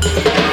Good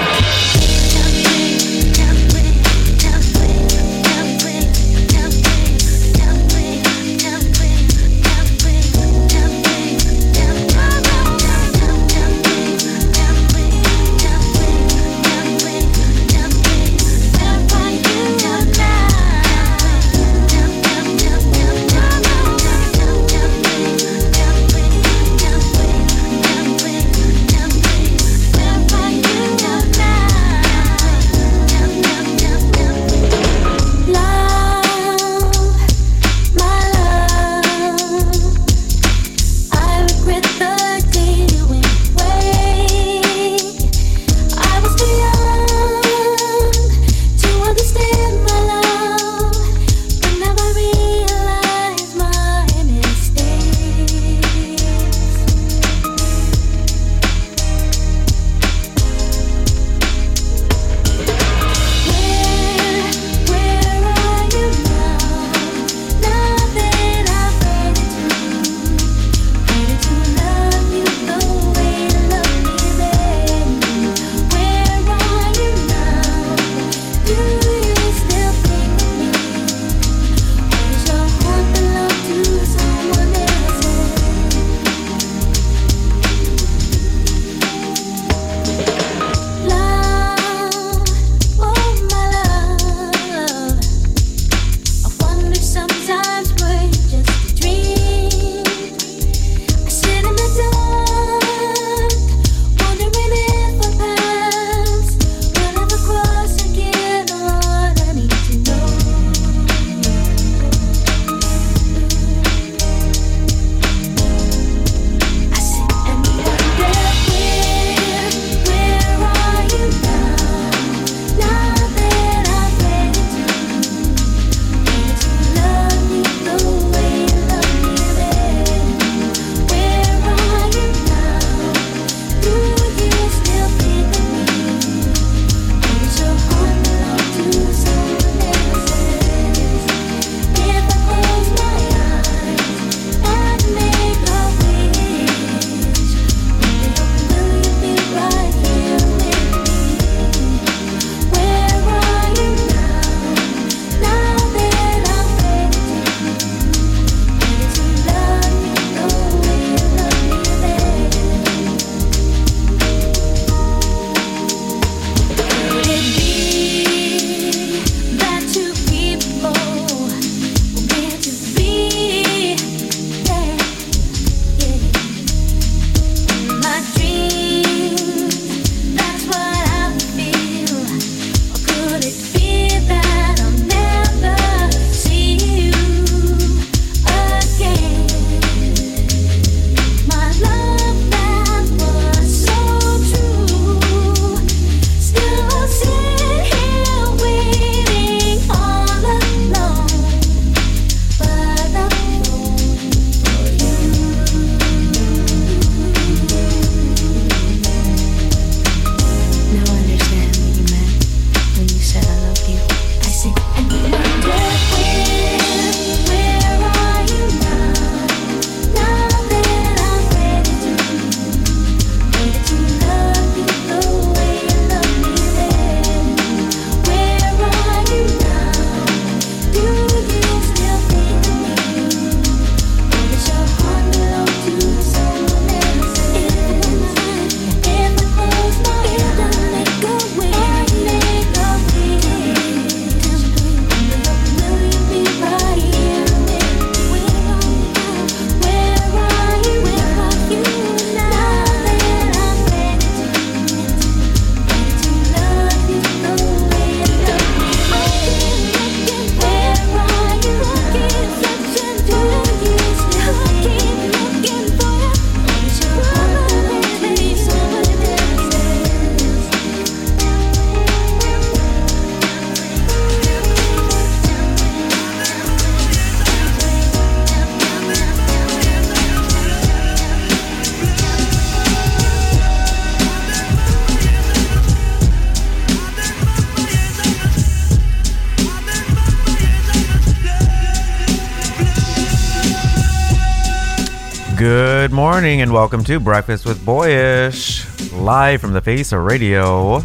morning and welcome to Breakfast with Boyyyish, live from the face of radio.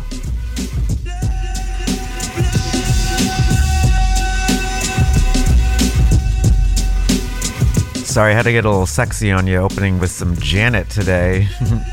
Sorry, I had to get a little sexy on you opening with some Janet today.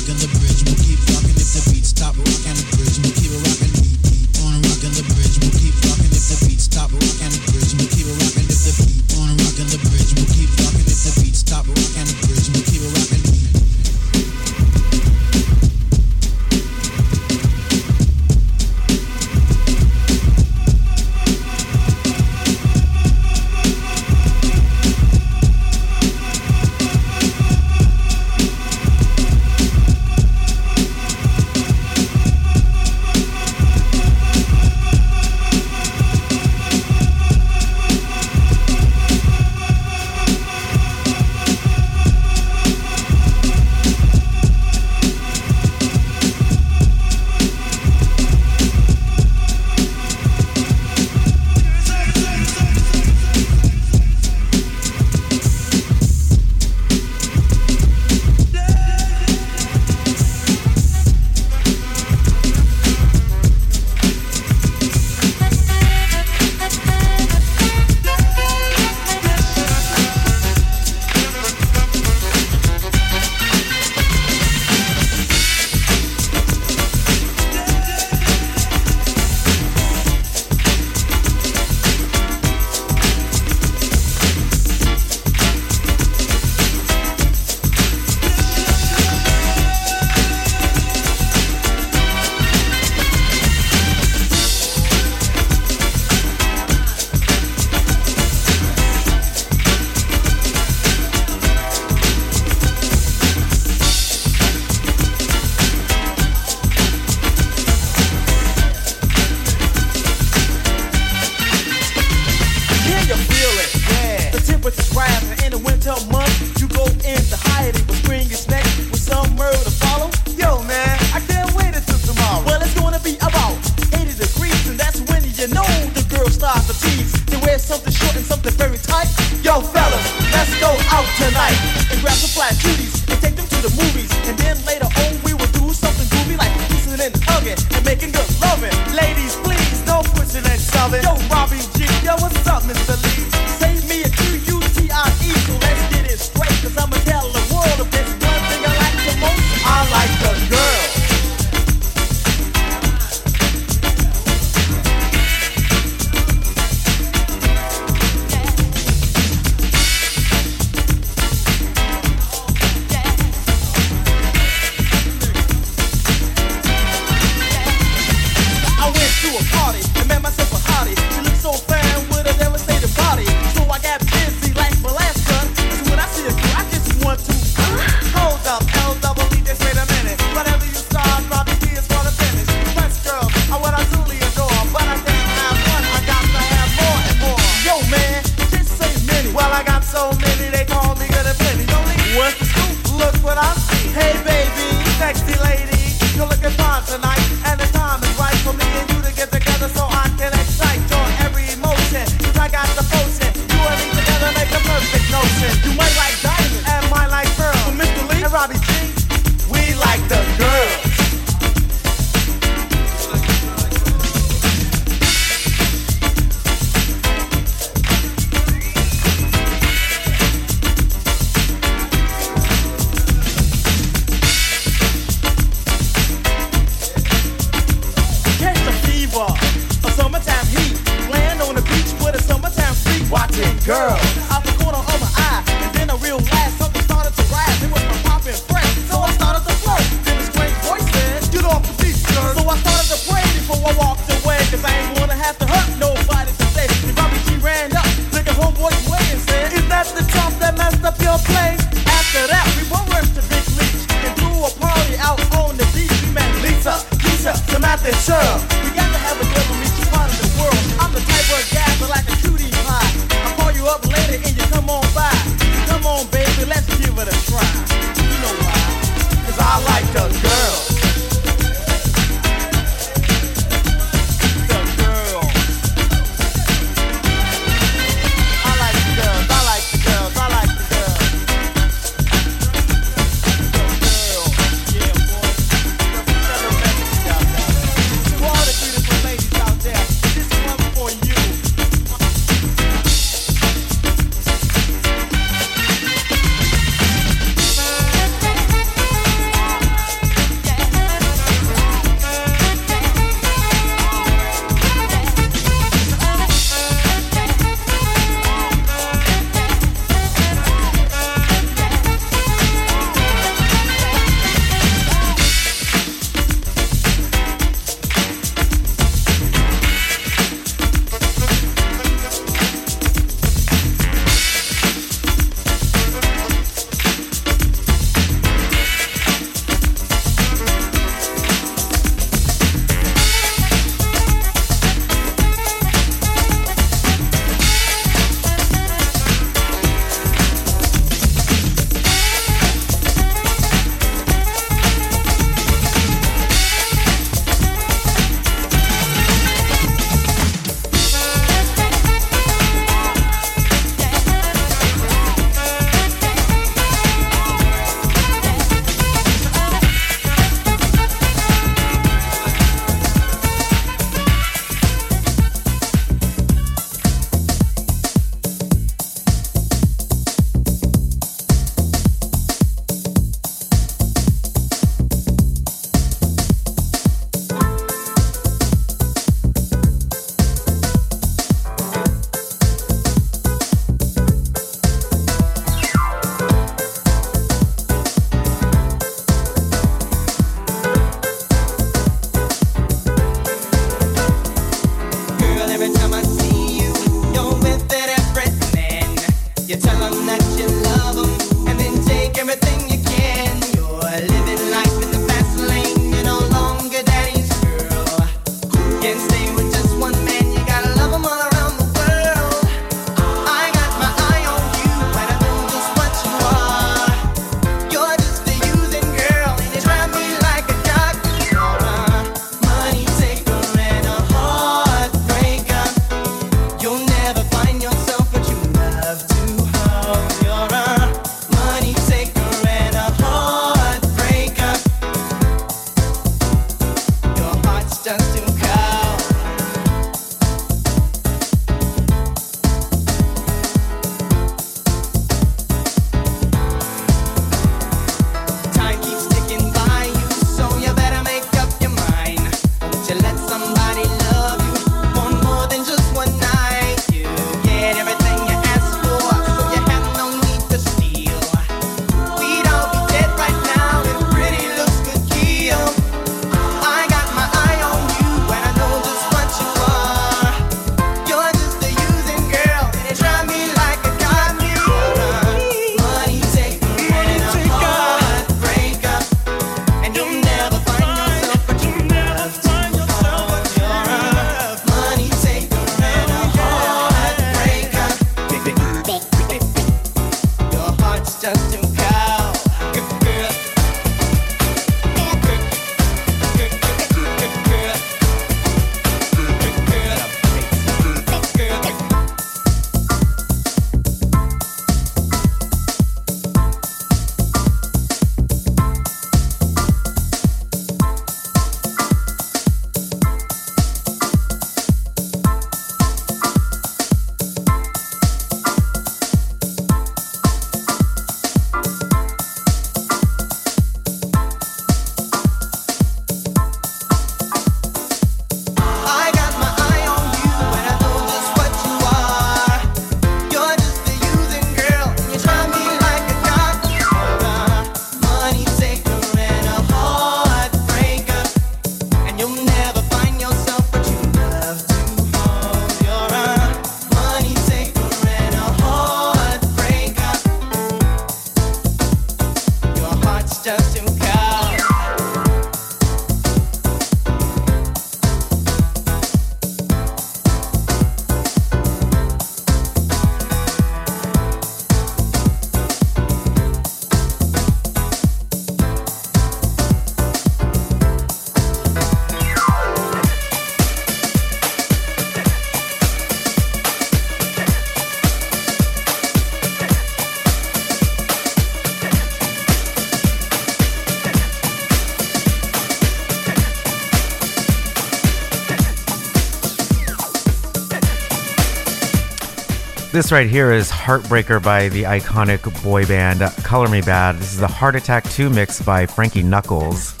This right here is Heartbreaker by the iconic boy band Color Me Badd. This is the Heart Attack 2 mix by Frankie Knuckles.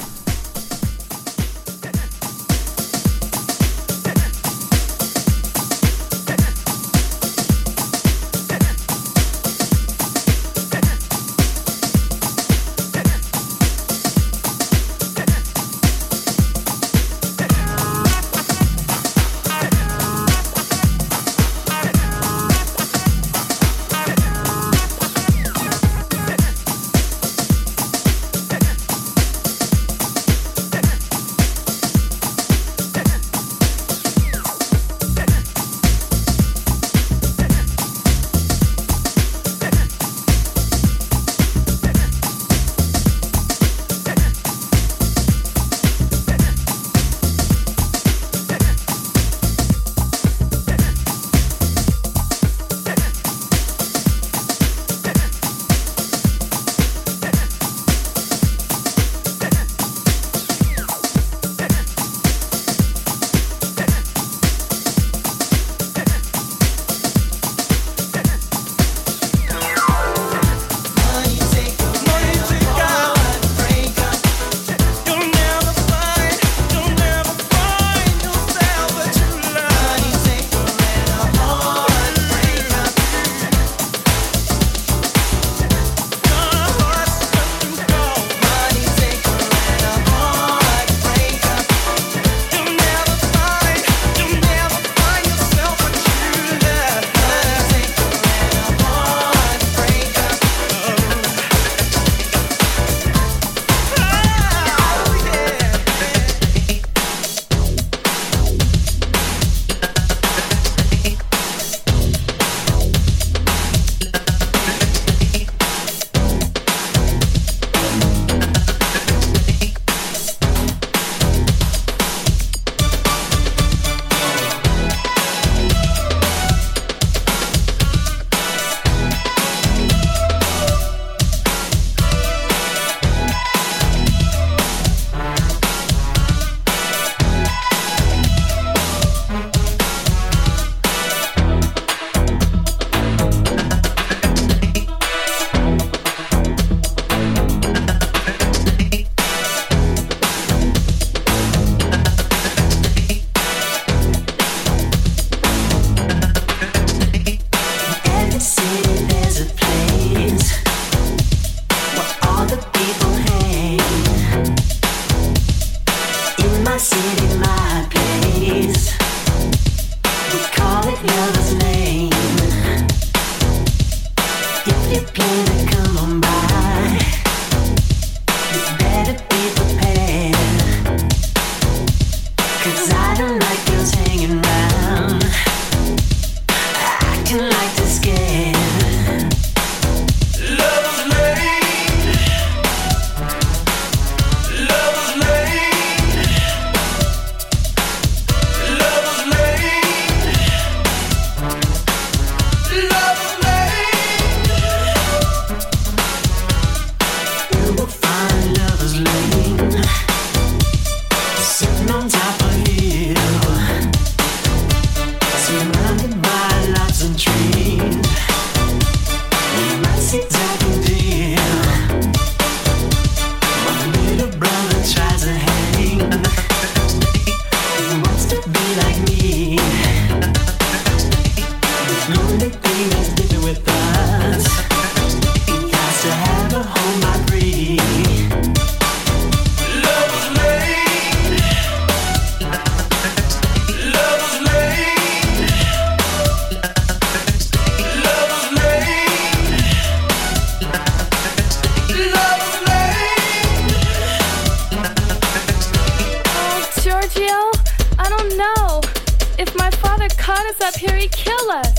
caught us up here, he'd kill us.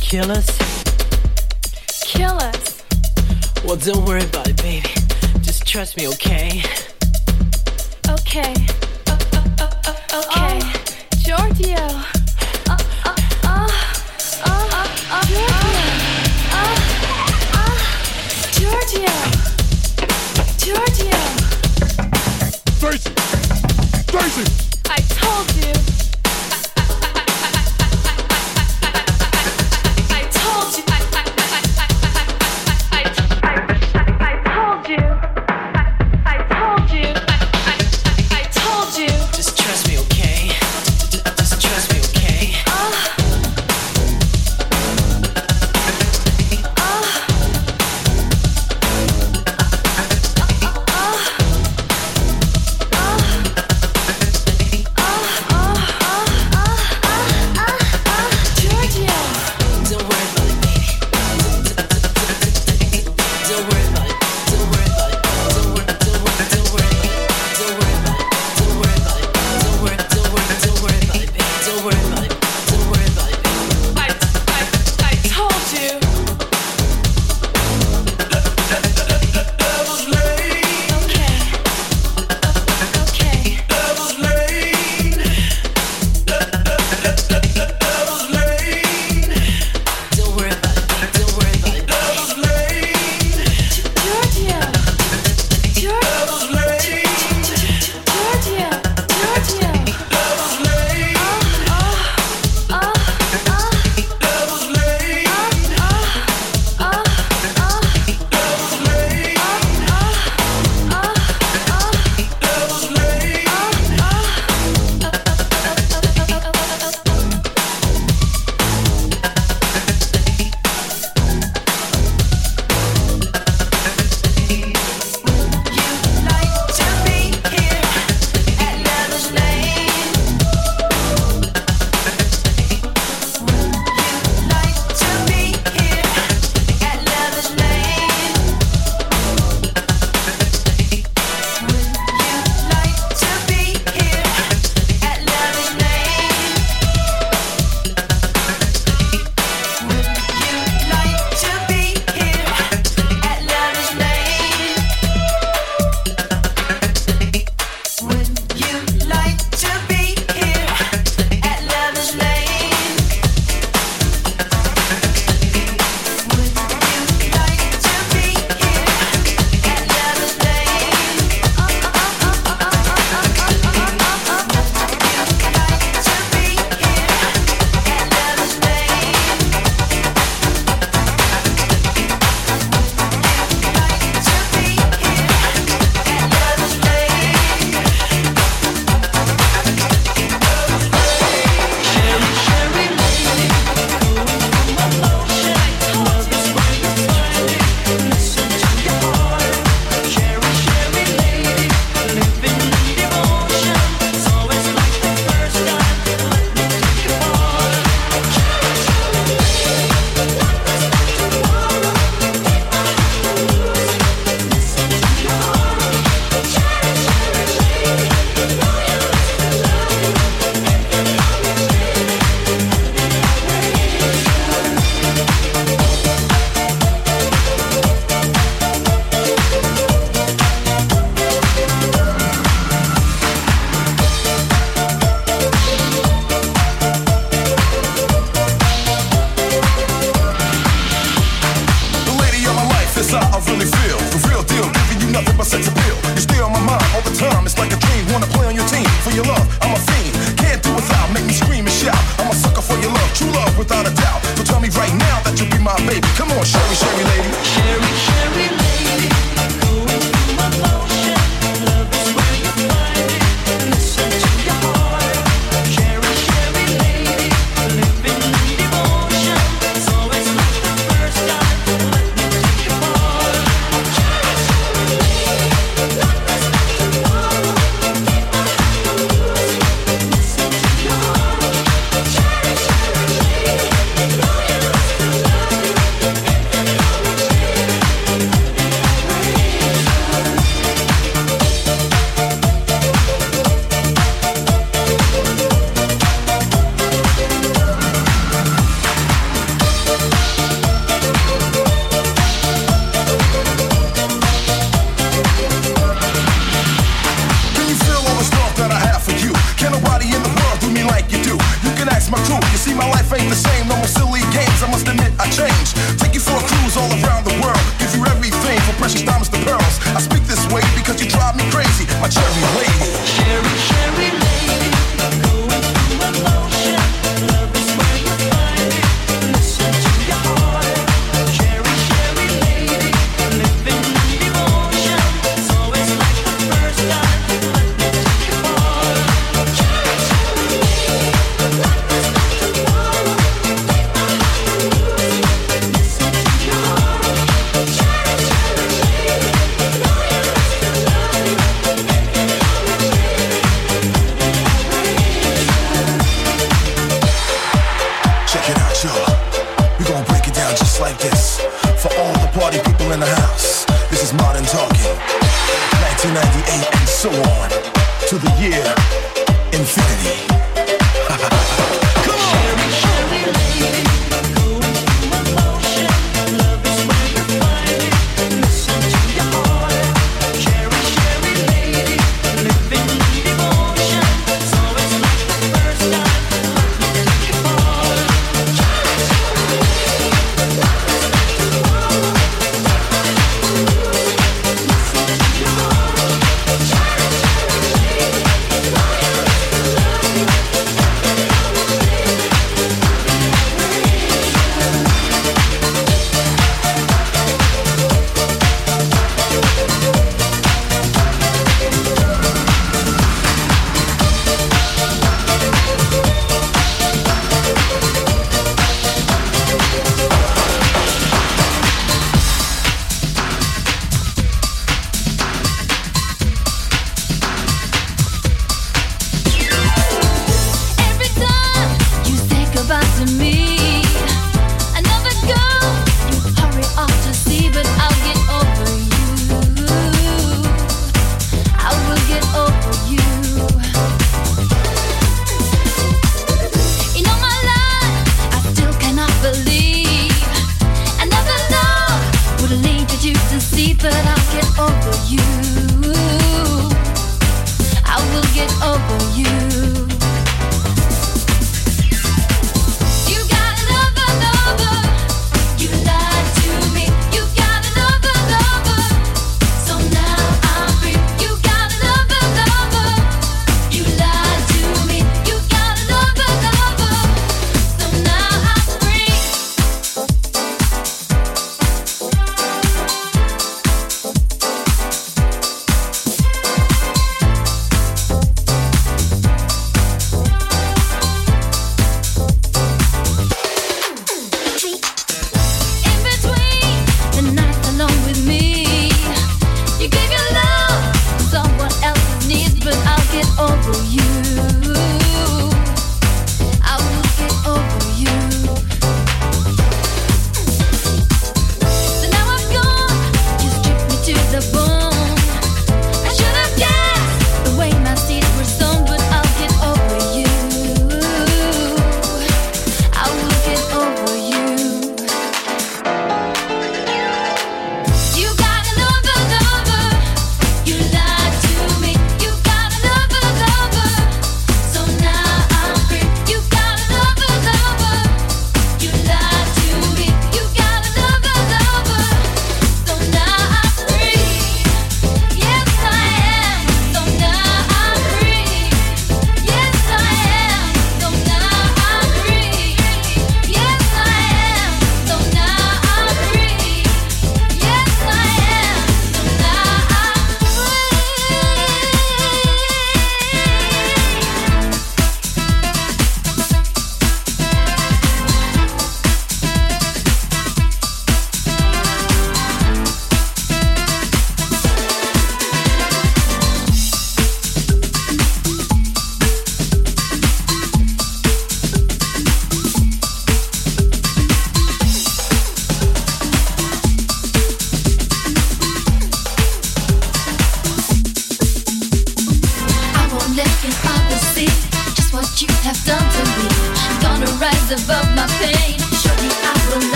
Kill us? Kill us. Well, don't worry about it, baby. Just trust me, okay? Okay. Uh, uh, uh, uh okay. Oh, Giorgio.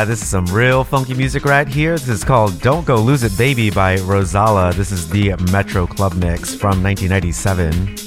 Right. This is some real funky music right here. This is called Don't Go Lose It Baby by Rosala. This is the Metro Club Mix from 1997.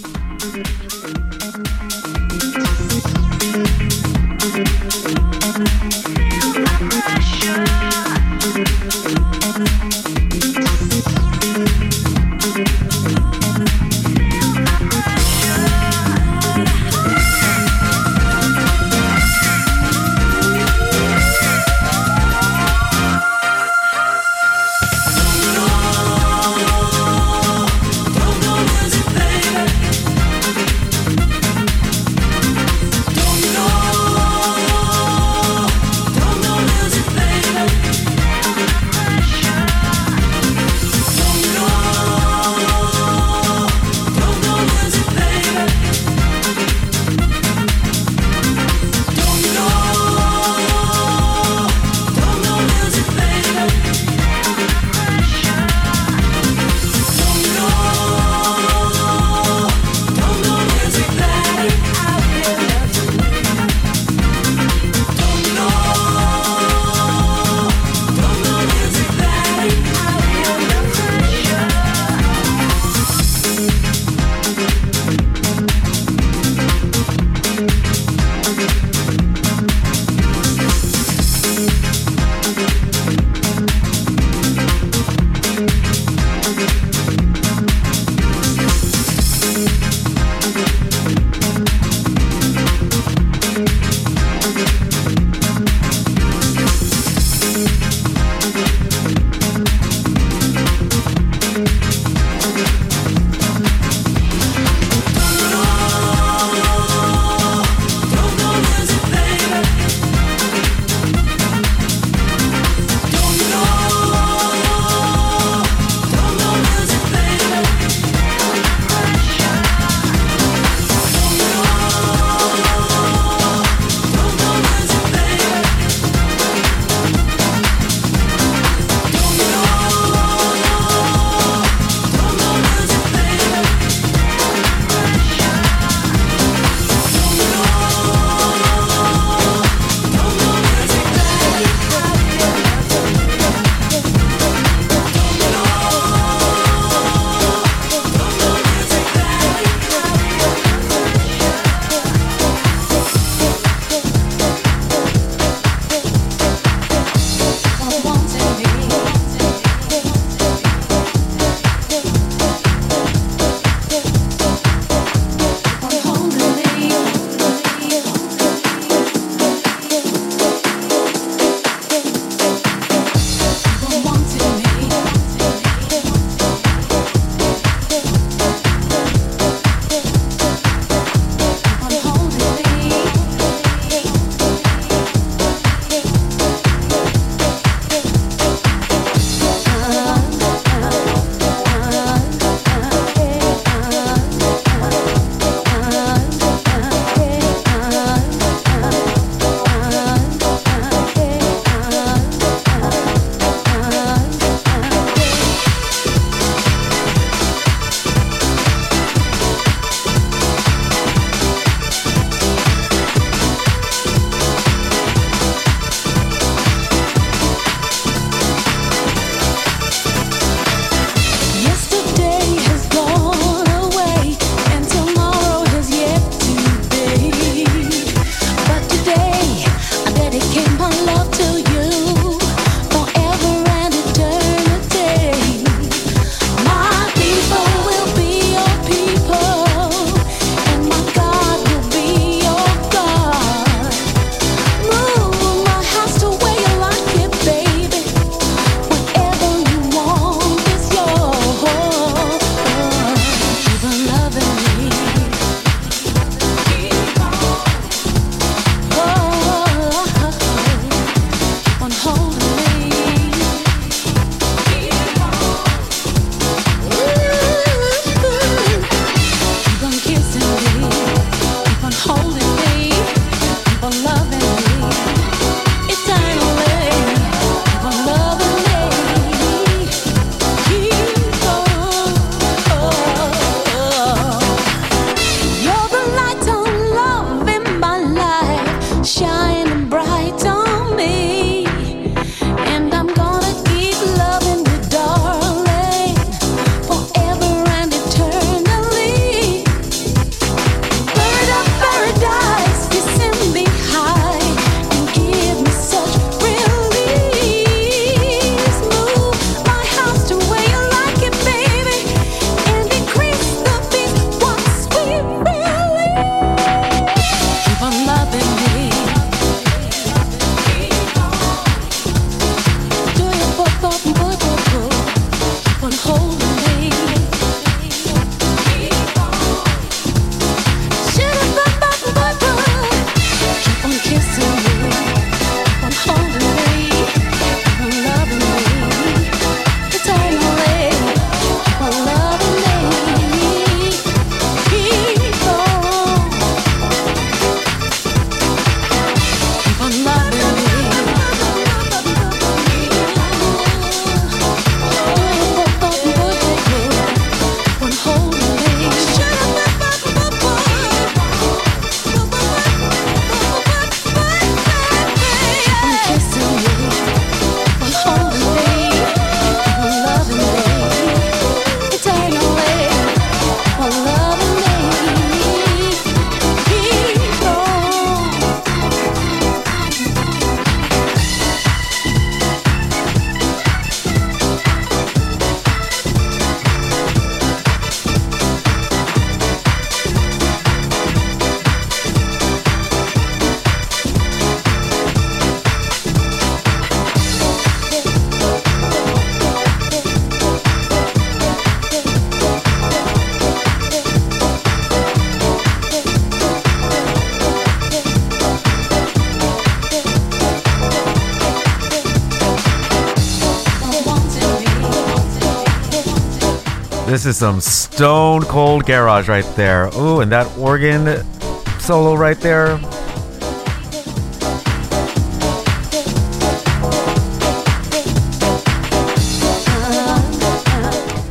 This is some stone cold garage right there. Ooh, and that organ solo right there.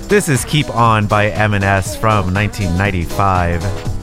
This is Keep On by M&S from 1995.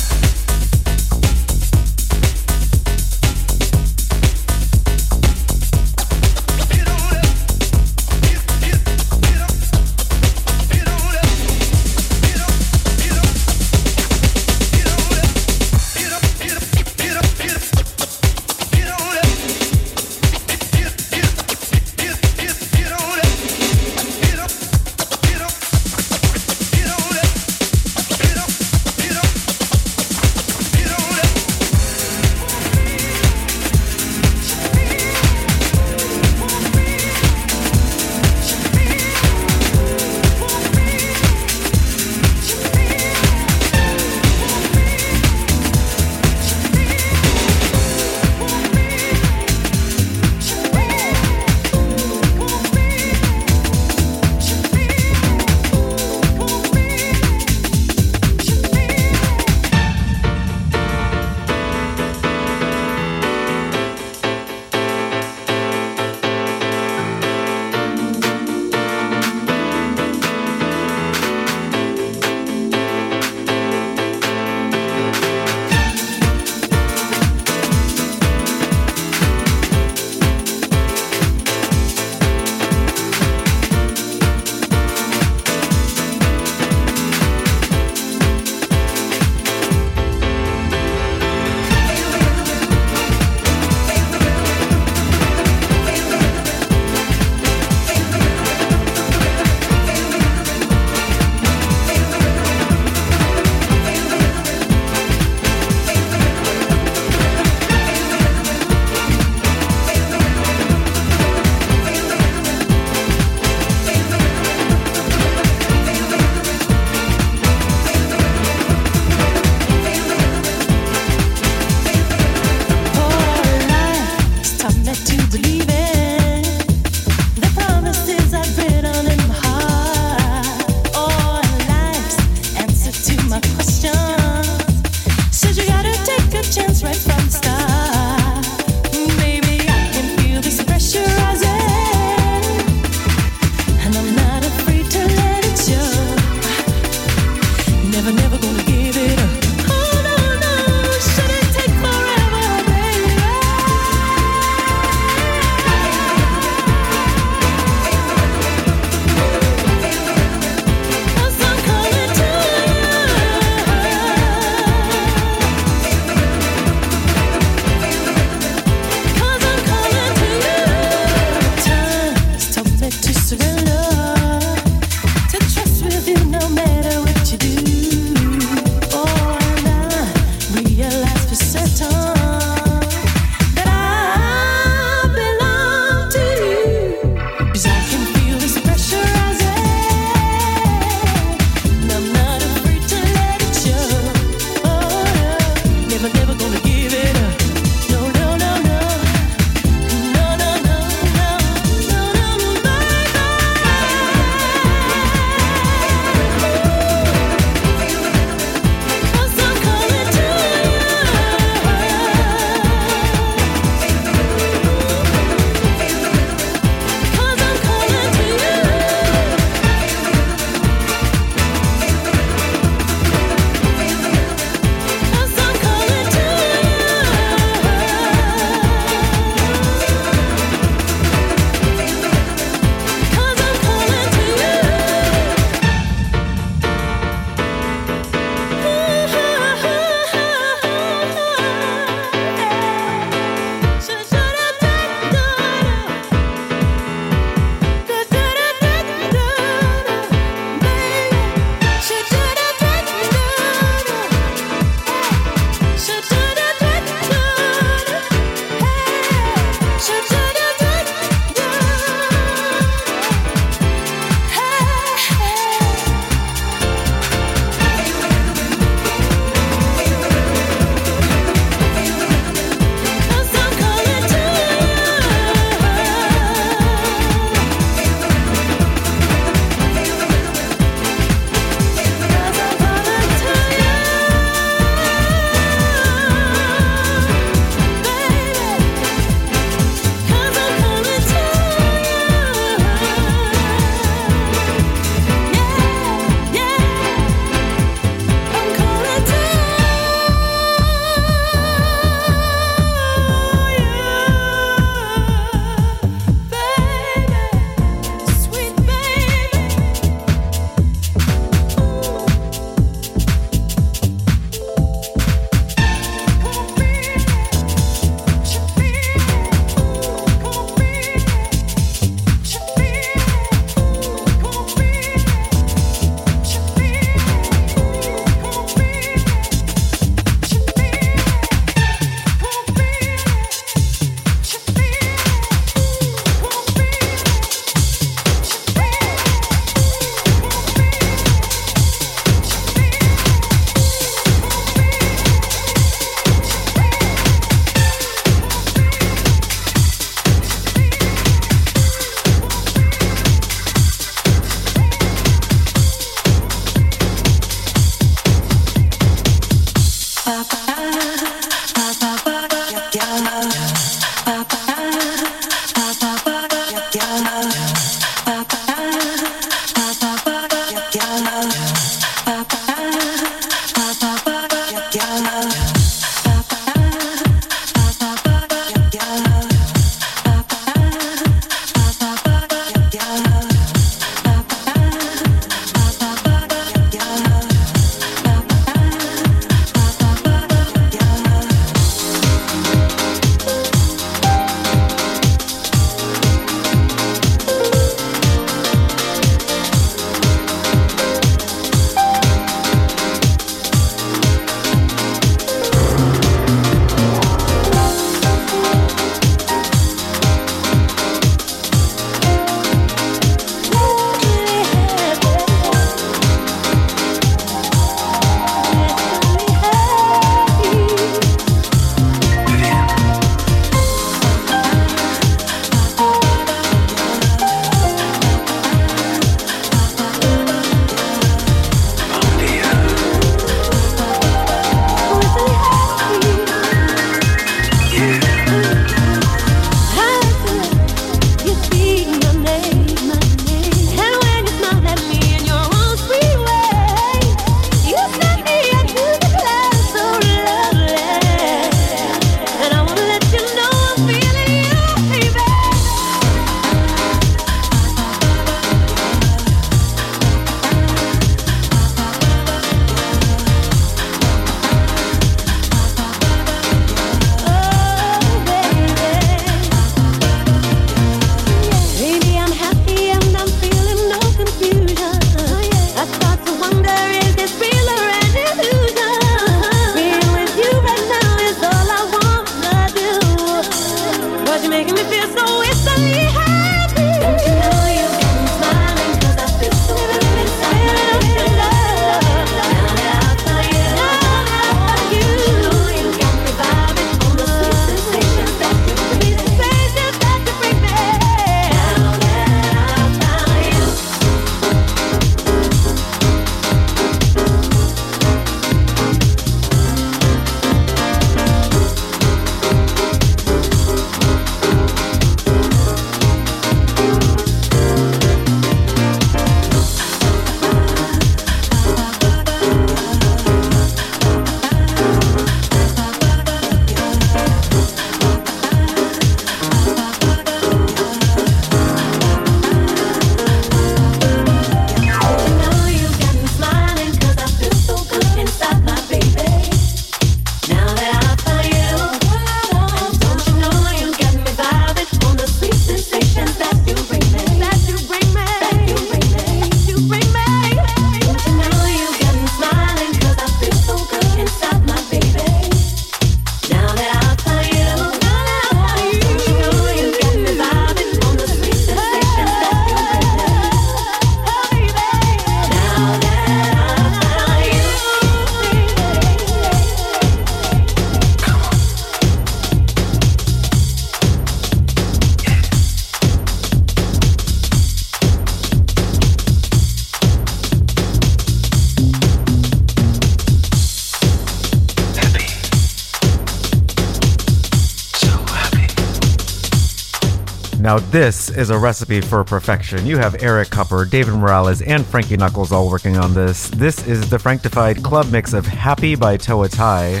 Now, this is a recipe for perfection. You have Eric Kupper, David Morales, and Frankie Knuckles all working on this. This is the Franctified club mix of Happy by Toa Tai.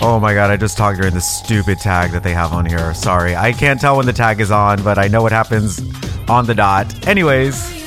Oh my god, I just talked during the stupid tag that they have on here. Sorry. I can't tell when the tag is on, but I know what happens on the dot. Anyways,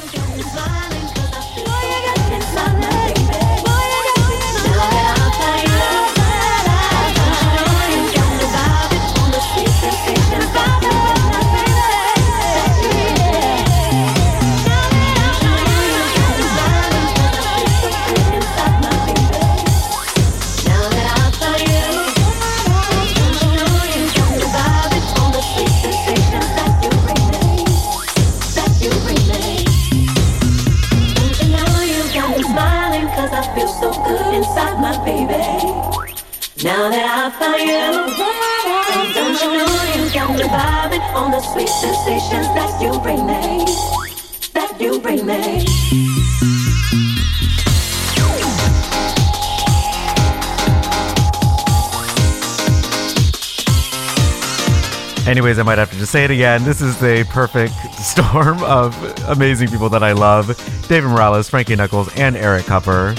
on the sweet sensations that you bring me, that you bring me. Anyways, I might have to just say it again. This is the perfect storm of amazing people that I love David Morales, Frankie Knuckles, and Eric Kupper.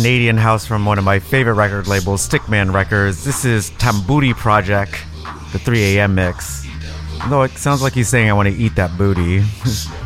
Canadian house from one of my favorite record labels, Stickman Records. This is Tambooty Project, the 3 a.m. mix. Though it sounds like he's saying I want to eat that booty.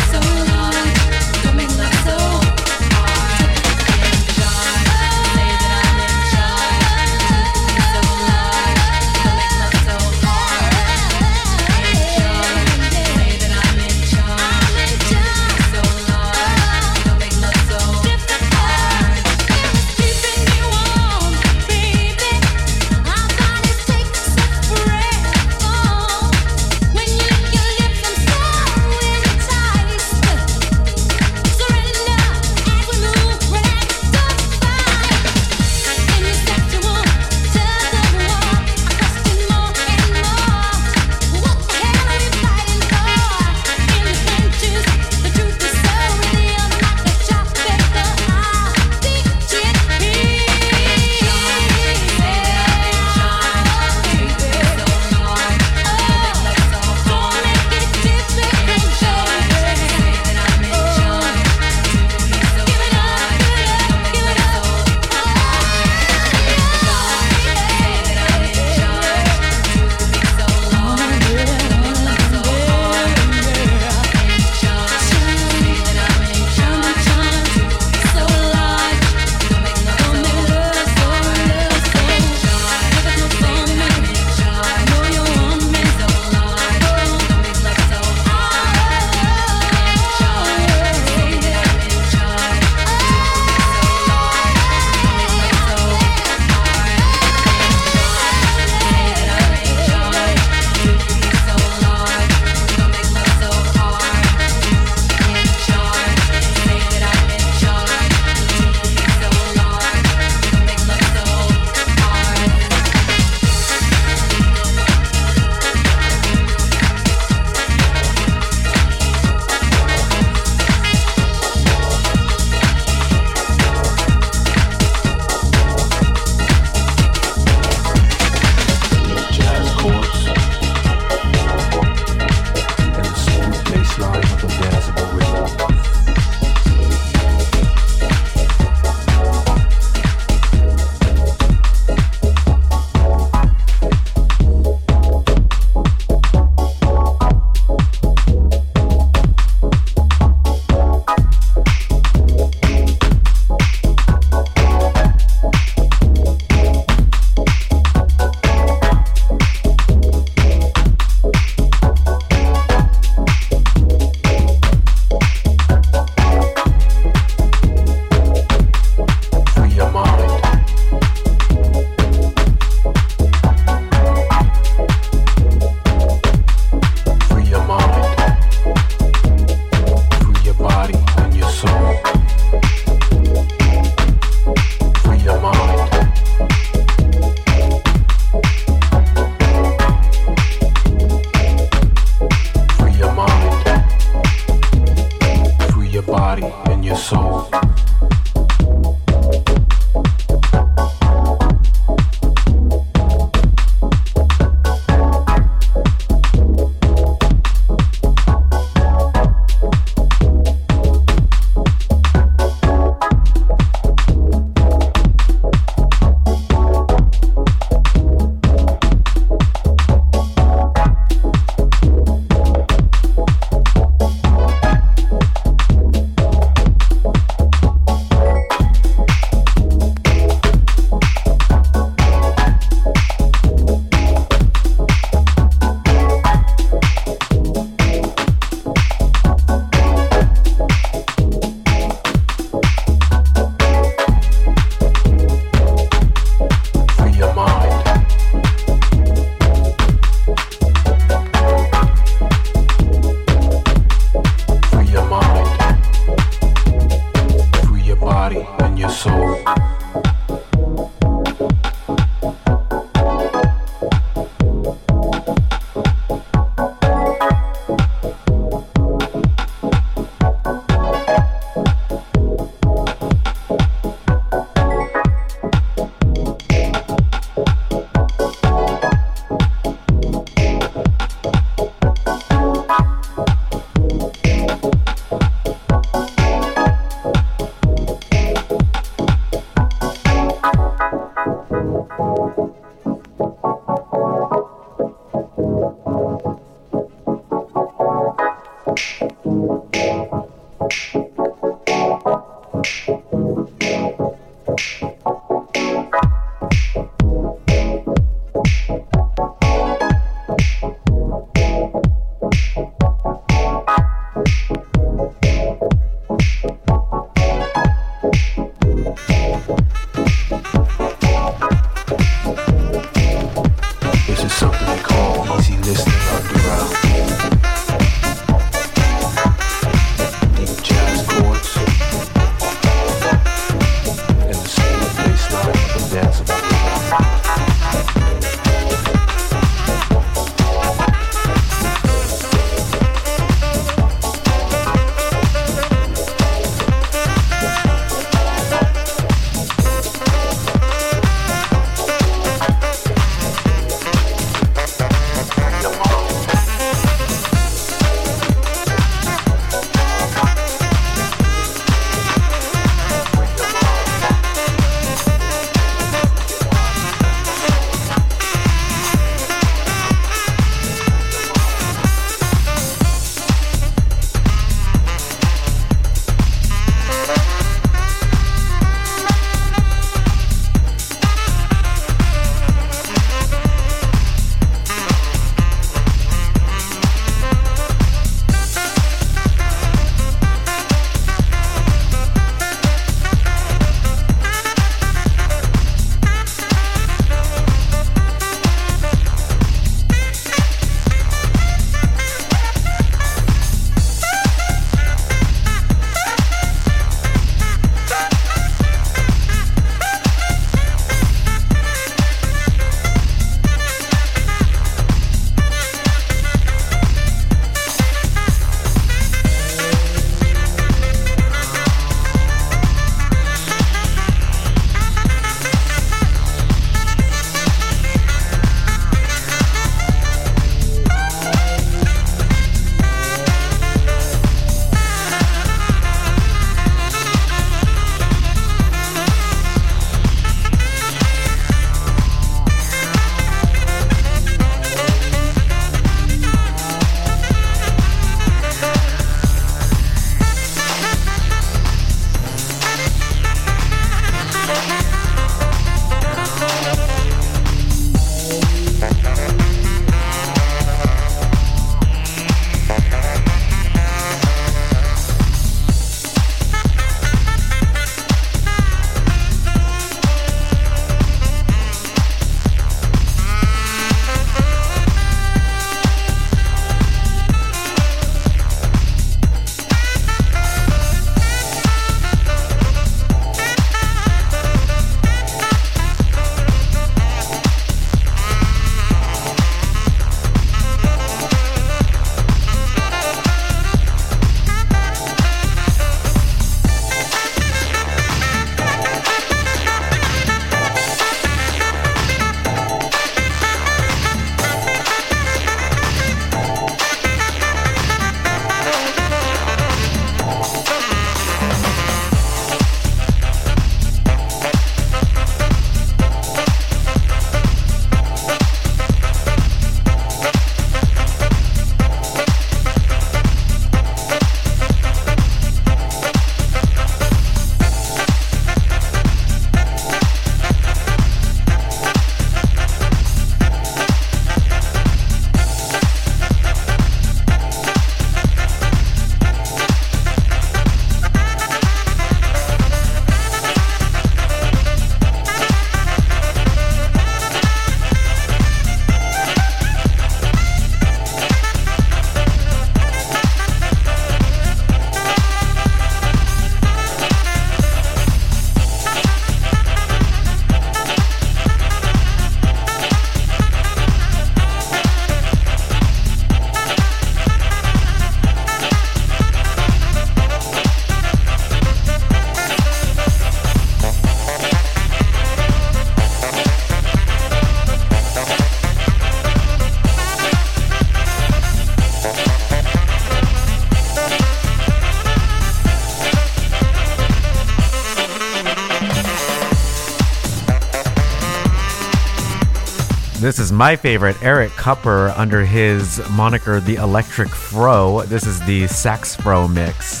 my favorite, Eric Kupper, under his moniker The Electric Fro. This is the Sax Fro mix.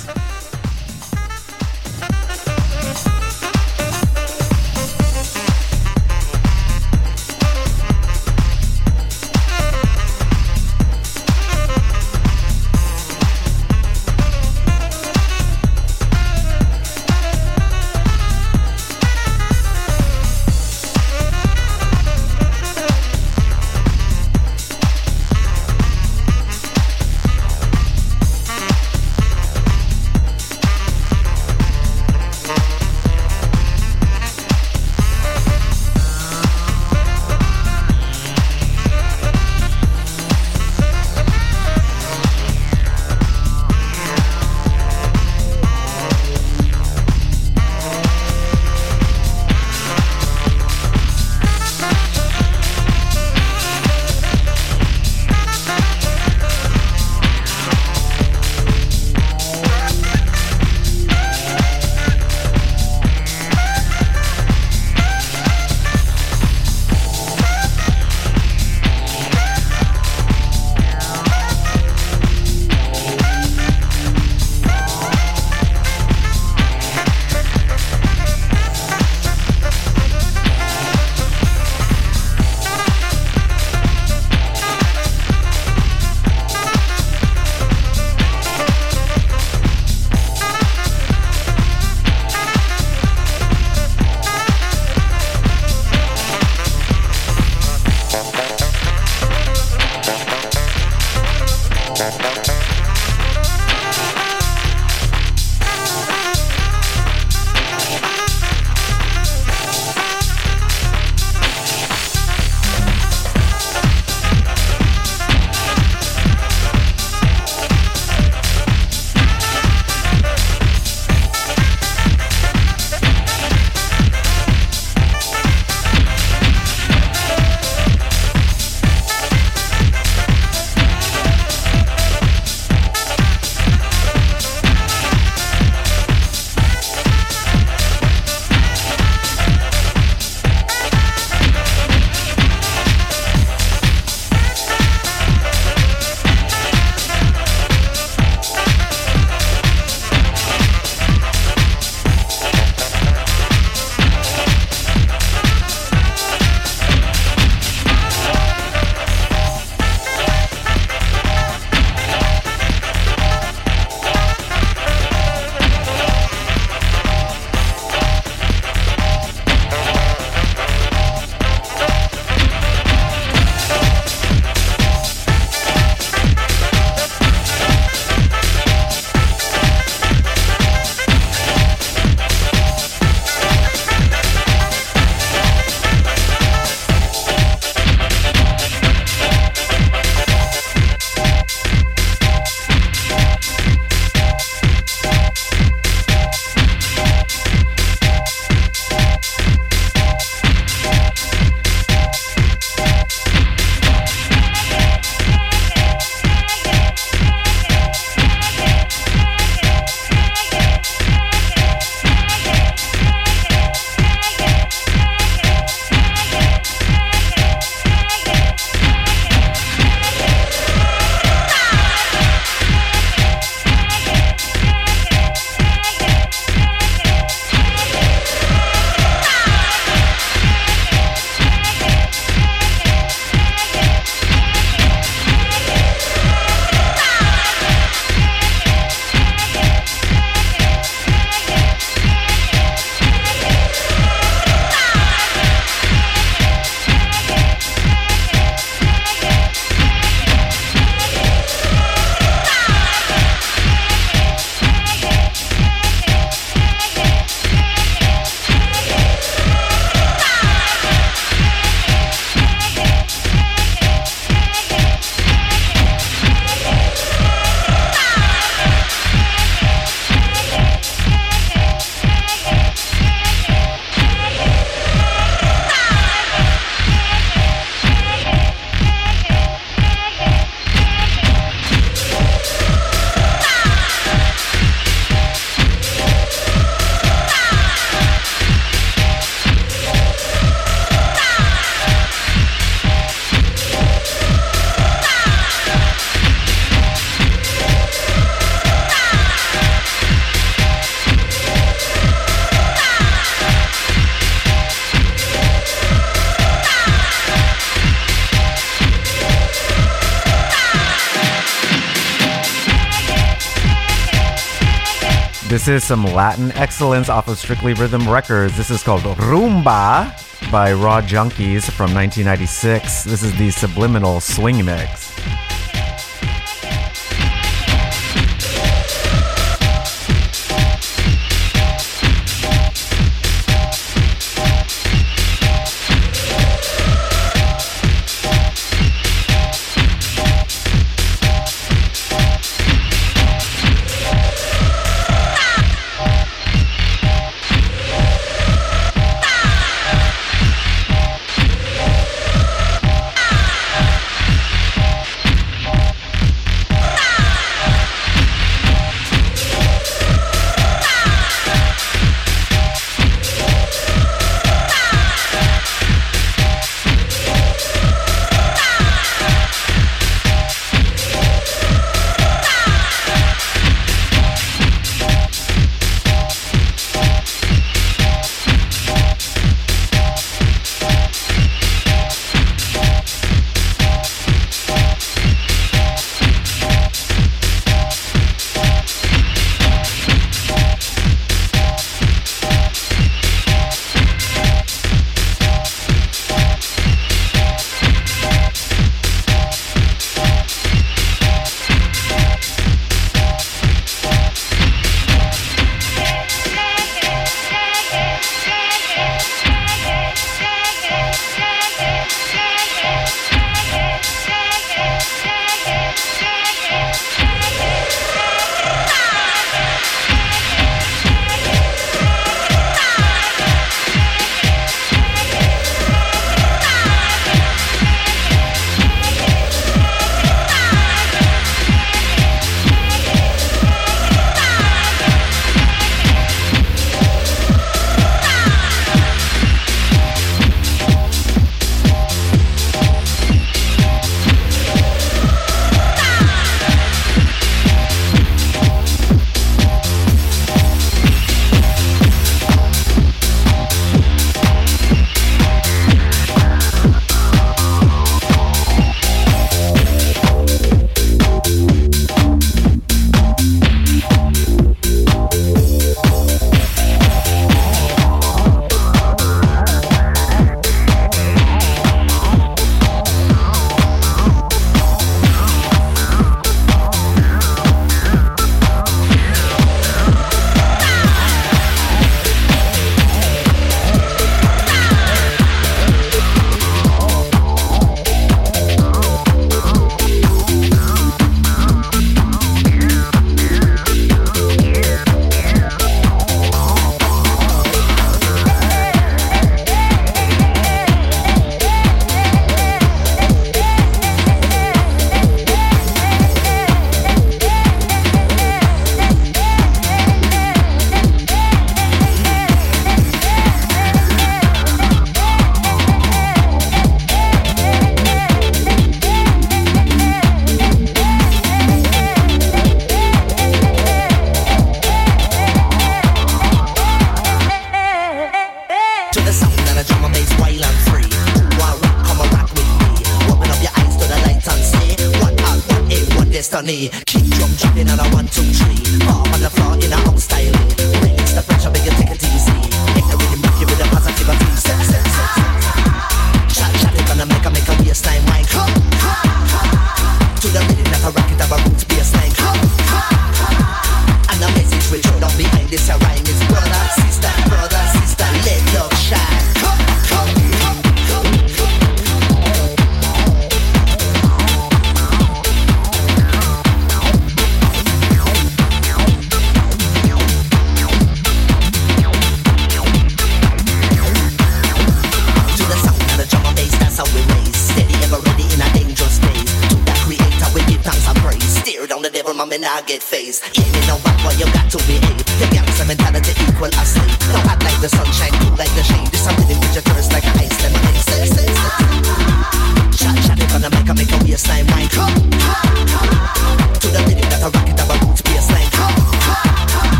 is some Latin excellence off of Strictly Rhythm Records. This is called Rumba by Raw Junkies from 1996. This is the Subliminal Swing Mix.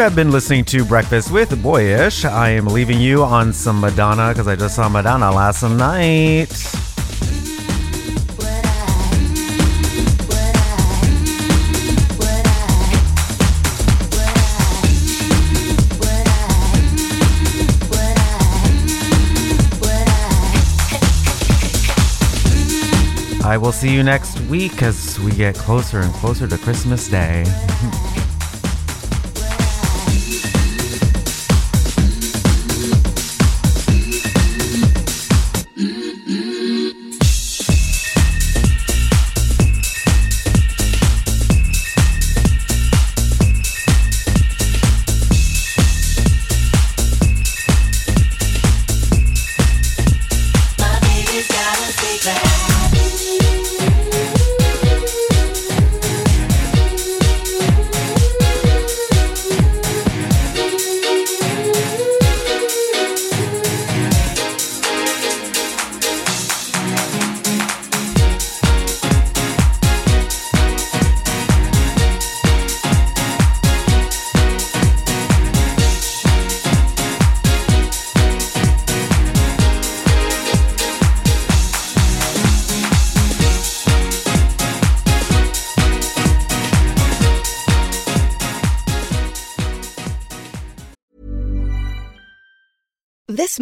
Have been listening to Breakfast with Boyyyish. I am leaving you on some Madonna because I just saw Madonna last night. I will see you next week as we get closer and closer to Christmas Day.